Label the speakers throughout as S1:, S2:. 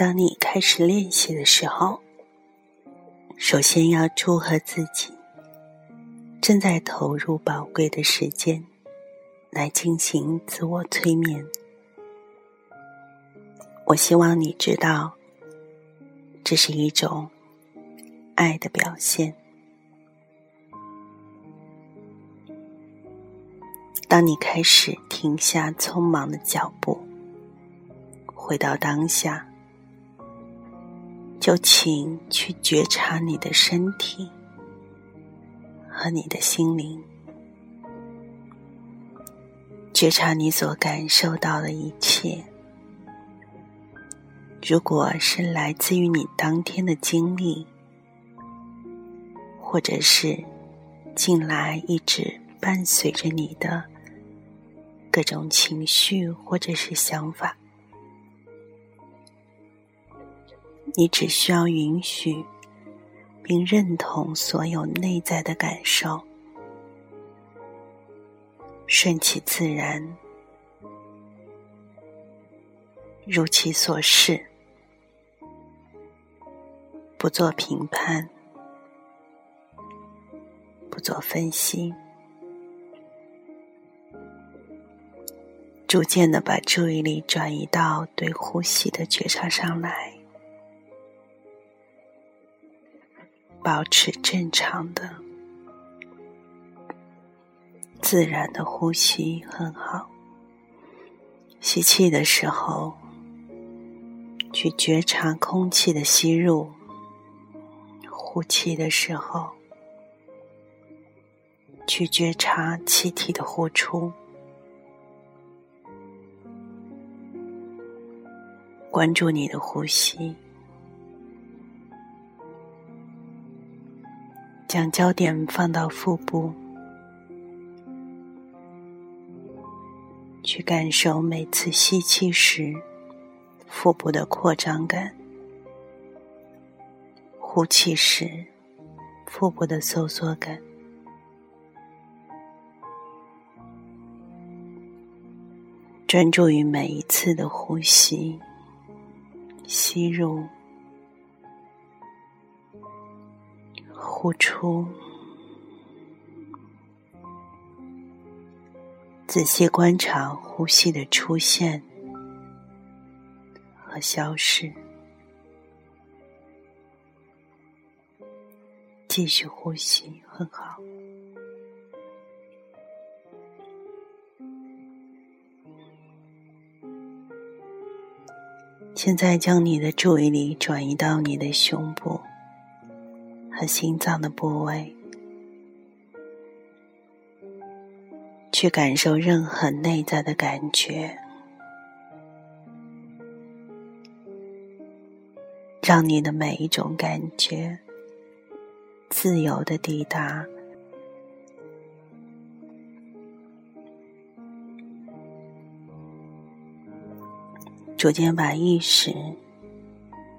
S1: 当你开始练习的时候，首先要祝贺自己正在投入宝贵的时间来进行自我催眠。我希望你知道，这是一种爱的表现。当你开始停下匆忙的脚步，回到当下。就请去觉察你的身体和你的心灵，觉察你所感受到的一切。如果是来自于你当天的经历，或者是近来一直伴随着你的各种情绪或者是想法。你只需要允许并认同所有内在的感受，顺其自然，如其所示，不做评判，不做分析，逐渐的把注意力转移到对呼吸的觉察上来。保持正常的、自然的呼吸很好。吸气的时候，去觉察空气的吸入；呼气的时候，去觉察气体的呼出。关注你的呼吸。将焦点放到腹部，去感受每次吸气时腹部的扩张感，呼气时腹部的收缩感。专注于每一次的呼吸，吸入。呼出，仔细观察呼吸的出现和消失，继续呼吸，很好。现在将你的注意力转移到你的胸部。和心脏的部位，去感受任何内在的感觉，让你的每一种感觉自由的抵达，逐渐把意识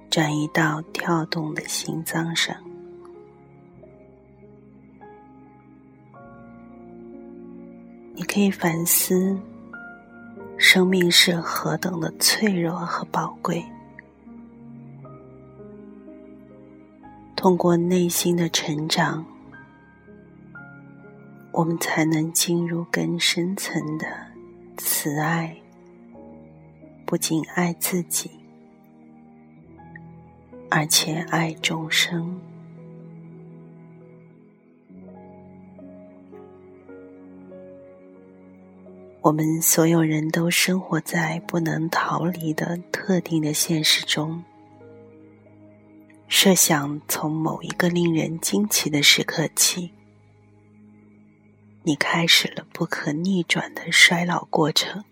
S1: 转移到跳动的心脏上。可以反思，生命是何等的脆弱和宝贵。通过内心的成长，我们才能进入更深层的慈爱，不仅爱自己，而且爱众生。我们所有人都生活在不能逃离的特定的现实中。设想从某一个令人惊奇的时刻起，你开始了不可逆转的衰老过程，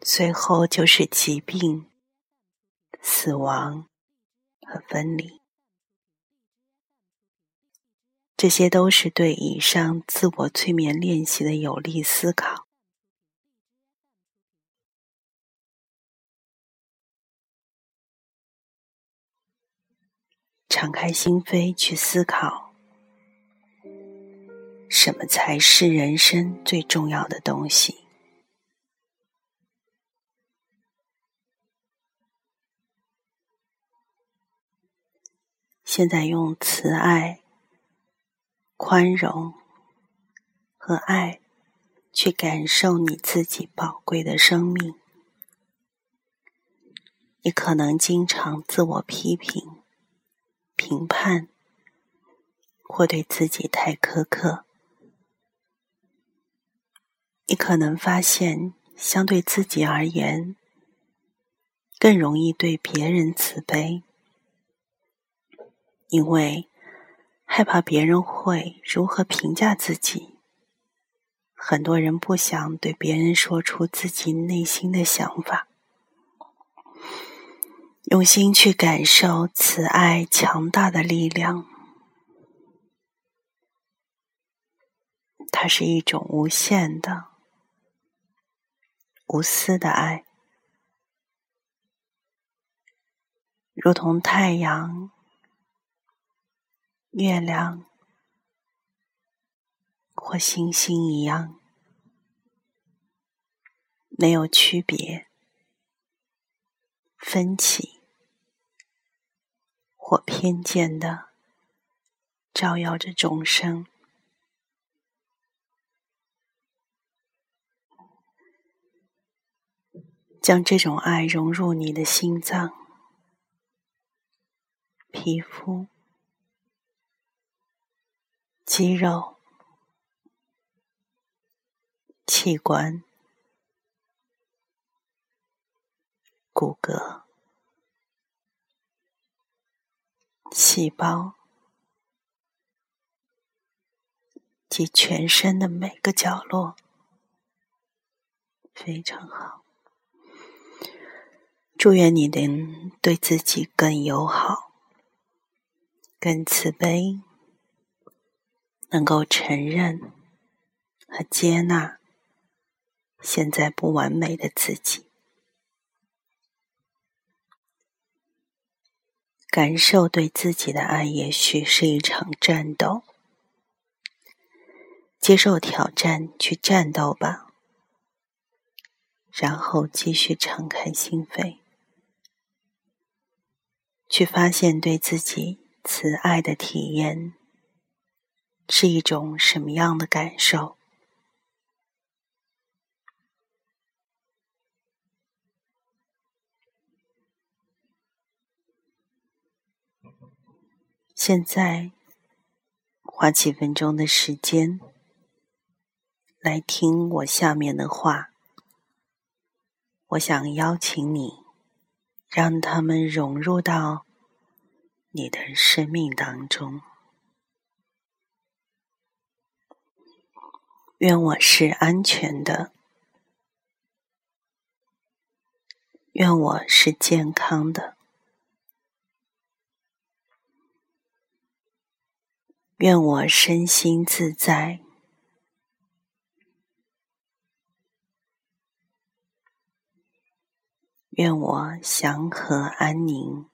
S1: 随后就是疾病、死亡和分离。这些都是对以上自我催眠练习的有力思考。敞开心扉去思考什么才是人生最重要的东西。现在用慈爱宽容和爱去感受你自己宝贵的生命。你可能经常自我批评、评判，或对自己太苛刻。你可能发现，相对自己而言，更容易对别人慈悲，因为害怕别人会如何评价自己。很多人不想对别人说出自己内心的想法。用心去感受慈爱强大的力量，它是一种无限的、无私的爱，如同太阳、月亮或星星一样，没有区别、分歧。或偏见的照耀着众生，将这种爱融入你的心脏、皮肤、肌肉、器官、骨骼。细胞及全身的每个角落，非常好。祝愿你能对自己更友好、更慈悲，能够承认和接纳现在不完美的自己。感受对自己的爱，也许是一场战斗。接受挑战，去战斗吧。然后继续敞开心扉，去发现对自己慈爱的体验是一种什么样的感受。现在，花几分钟的时间来听我下面的话。我想邀请你，让他们融入到你的生命当中。愿我是安全的，愿我是健康的。愿我身心自在，愿我祥和安宁。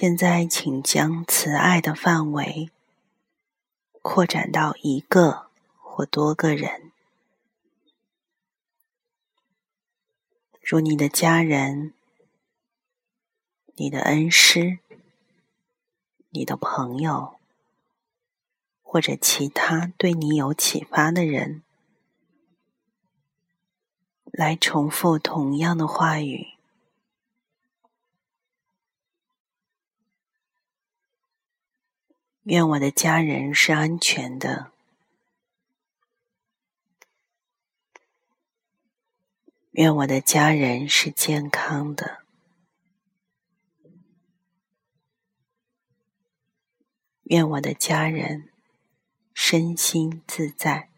S1: 现在，请将慈爱的范围扩展到一个或多个人。如你的家人、你的恩师、你的朋友，或者其他对你有启发的人，来重复同样的话语。愿我的家人是安全的。愿我的家人是健康的，愿我的家人身心自在，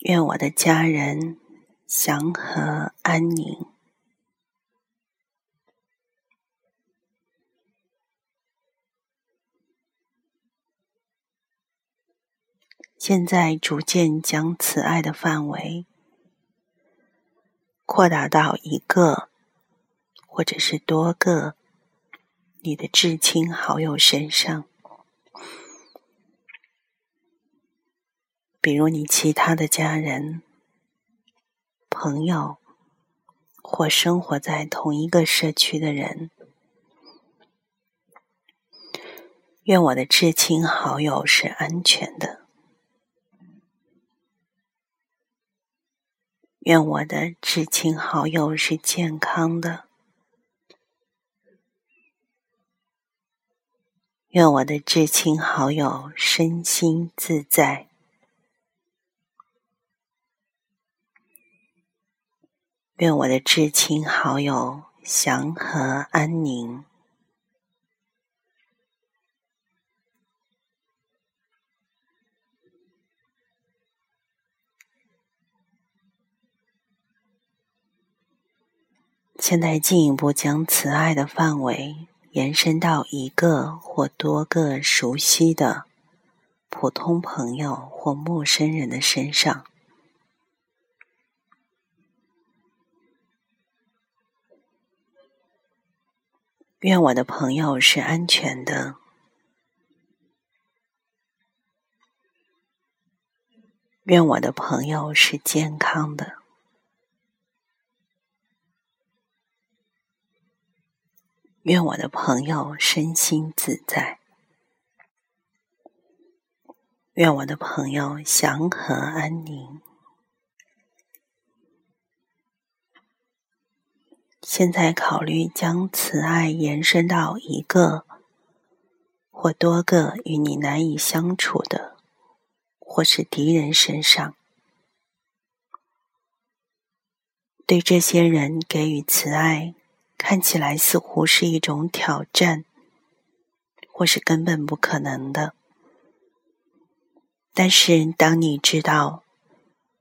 S1: 愿我的家人祥和安宁。现在逐渐将慈爱的范围。扩大到一个，或者是多个你的至亲好友身上，比如你其他的家人、朋友，或生活在同一个社区的人。愿我的至亲好友是安全的。愿我的至亲好友是健康的。愿我的至亲好友身心自在。愿我的至亲好友祥和安宁。现在进一步将慈爱的范围延伸到一个或多个熟悉的普通朋友或陌生人的身上。愿我的朋友是安全的。愿我的朋友是健康的。愿我的朋友身心自在。愿我的朋友祥和安宁。现在考虑将慈爱延伸到一个或多个与你难以相处的或是敌人身上，对这些人给予慈爱。看起来似乎是一种挑战，或是根本不可能的。但是，当你知道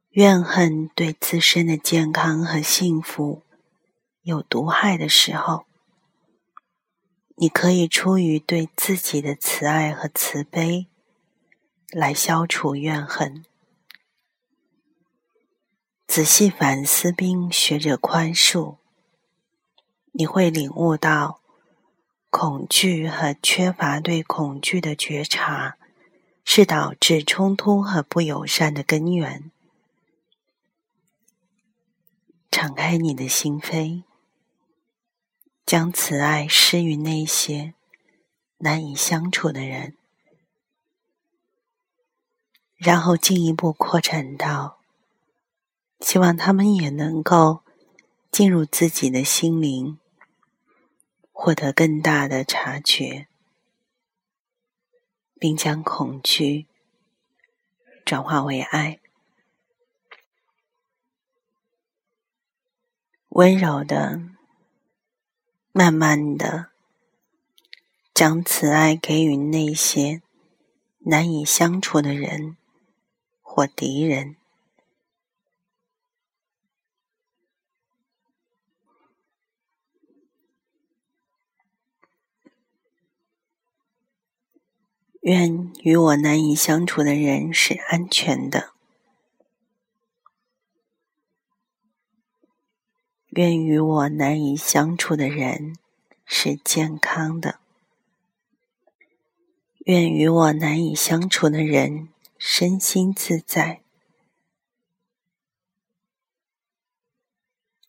S1: 怨恨对自身的健康和幸福有毒害的时候，你可以出于对自己的慈爱和慈悲来消除怨恨。仔细反思并学着宽恕。你会领悟到，恐惧和缺乏对恐惧的觉察，是导致冲突和不友善的根源。敞开你的心扉，将慈爱施于那些难以相处的人，然后进一步扩展到，希望他们也能够进入自己的心灵。获得更大的察觉，并将恐惧转化为爱，温柔的、慢慢的将慈爱给予那些难以相处的人或敌人。愿与我难以相处的人是安全的。愿与我难以相处的人是健康的。愿与我难以相处的人身心自在。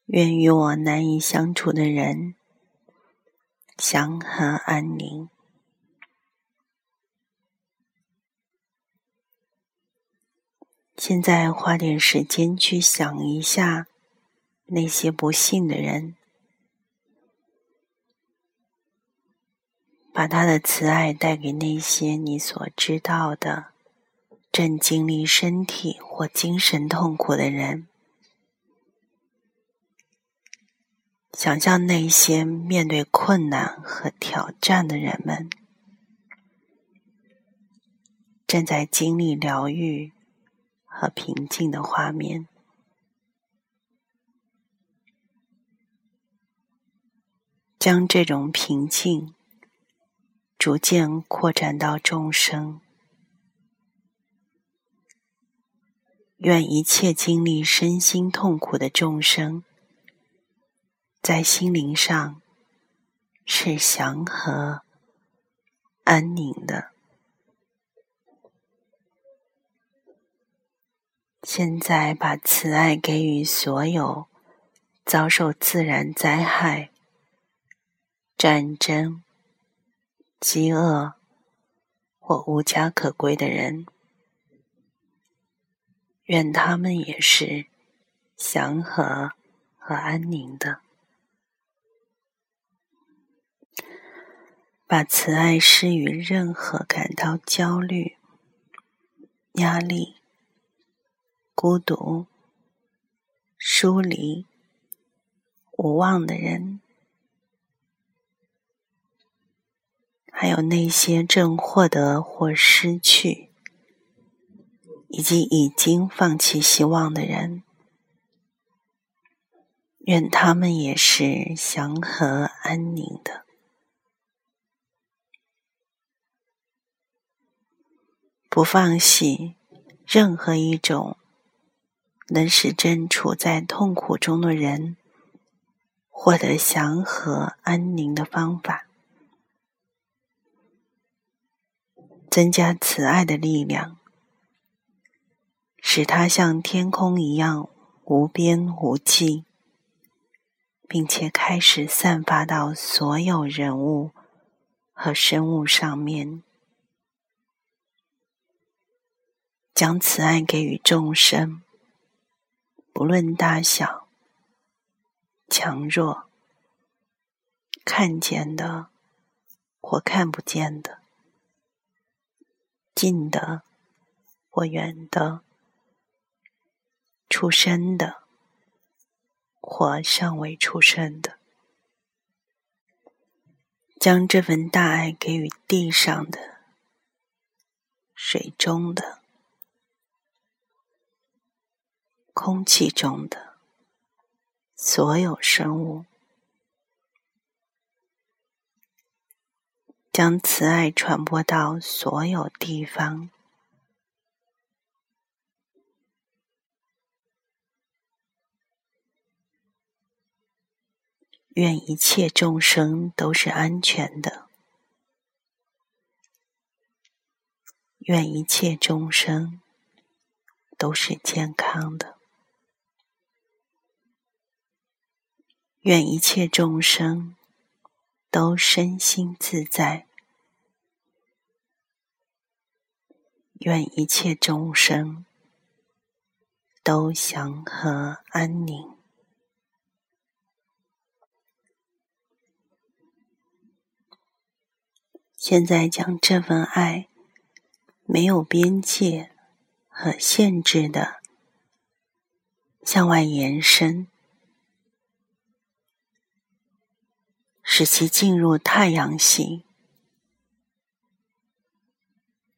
S1: 愿与我难以相处的人祥和安宁。现在花点时间去想一下那些不幸的人，把他的慈爱带给那些你所知道的正经历身体或精神痛苦的人。想象那些面对困难和挑战的人们，正在经历疗愈。和平静的画面，将这种平静逐渐扩展到众生。愿一切经历身心痛苦的众生，在心灵上是祥和、安宁的。现在把慈爱给予所有遭受自然灾害、战争、饥饿或无家可归的人，愿他们也是祥和和安宁的。把慈爱施予任何感到焦虑、压力、孤独、疏离、无望的人，还有那些正获得或失去，以及已经放弃希望的人，愿他们也是祥和安宁的。不放弃任何一种能使正处在痛苦中的人获得祥和安宁的方法，增加慈爱的力量，使它像天空一样无边无际，并且开始散发到所有人物和生物上面。将慈爱给予众生，不论大小、强弱、看见的或看不见的、近的或远的、出生的或尚未出生的，将这份大爱给予地上的、水中的。空气中的所有生物，将慈爱传播到所有地方。愿一切众生都是安全的。愿一切众生都是健康的。愿一切众生都身心自在，愿一切众生都祥和安宁。现在将这份爱没有边界和限制的向外延伸。使其进入太阳系，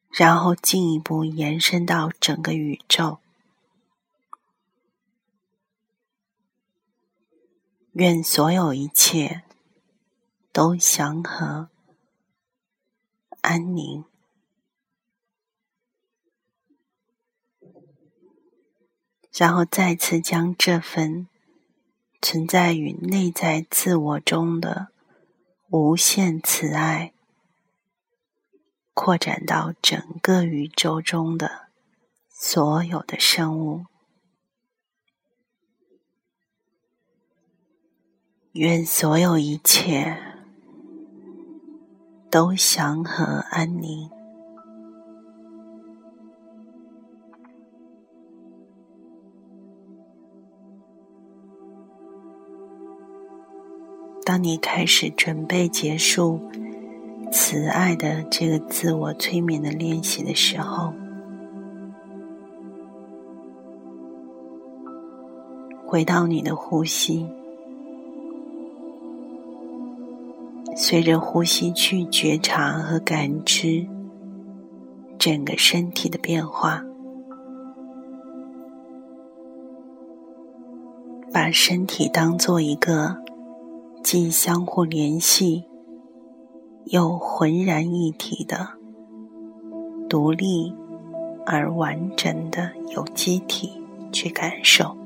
S1: 然后进一步延伸到整个宇宙。愿所有一切都祥和、安宁，然后再次将这份存在于内在自我中的。无限慈爱扩展到整个宇宙中的所有的生物，愿所有一切都祥和安宁。当你开始准备结束慈爱的这个自我催眠的练习的时候，回到你的呼吸，随着呼吸去觉察和感知整个身体的变化，把身体当做一个。既相互联系，又浑然一体的、独立而完整的有机体去感受。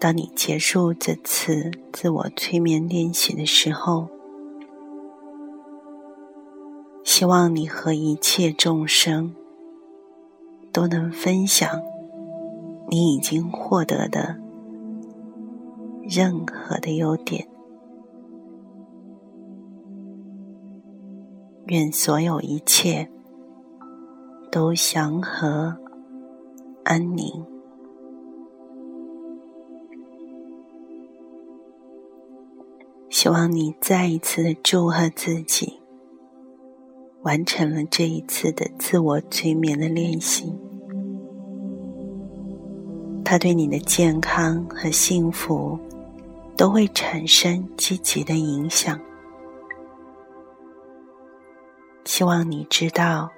S1: 当你结束这次自我催眠练习的时候，希望你和一切众生都能分享你已经获得的任何的优点。愿所有一切都祥和安宁。希望你再一次的祝贺自己，完成了这一次的自我催眠的练习。它对你的健康和幸福都会产生积极的影响。希望你知道，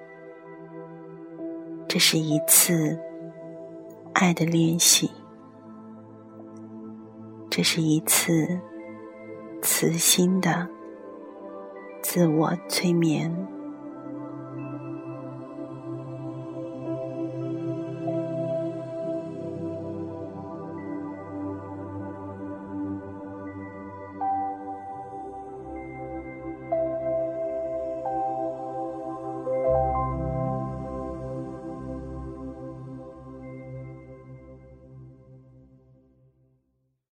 S1: 这是一次爱的练习，这是一次慈心的自我催眠。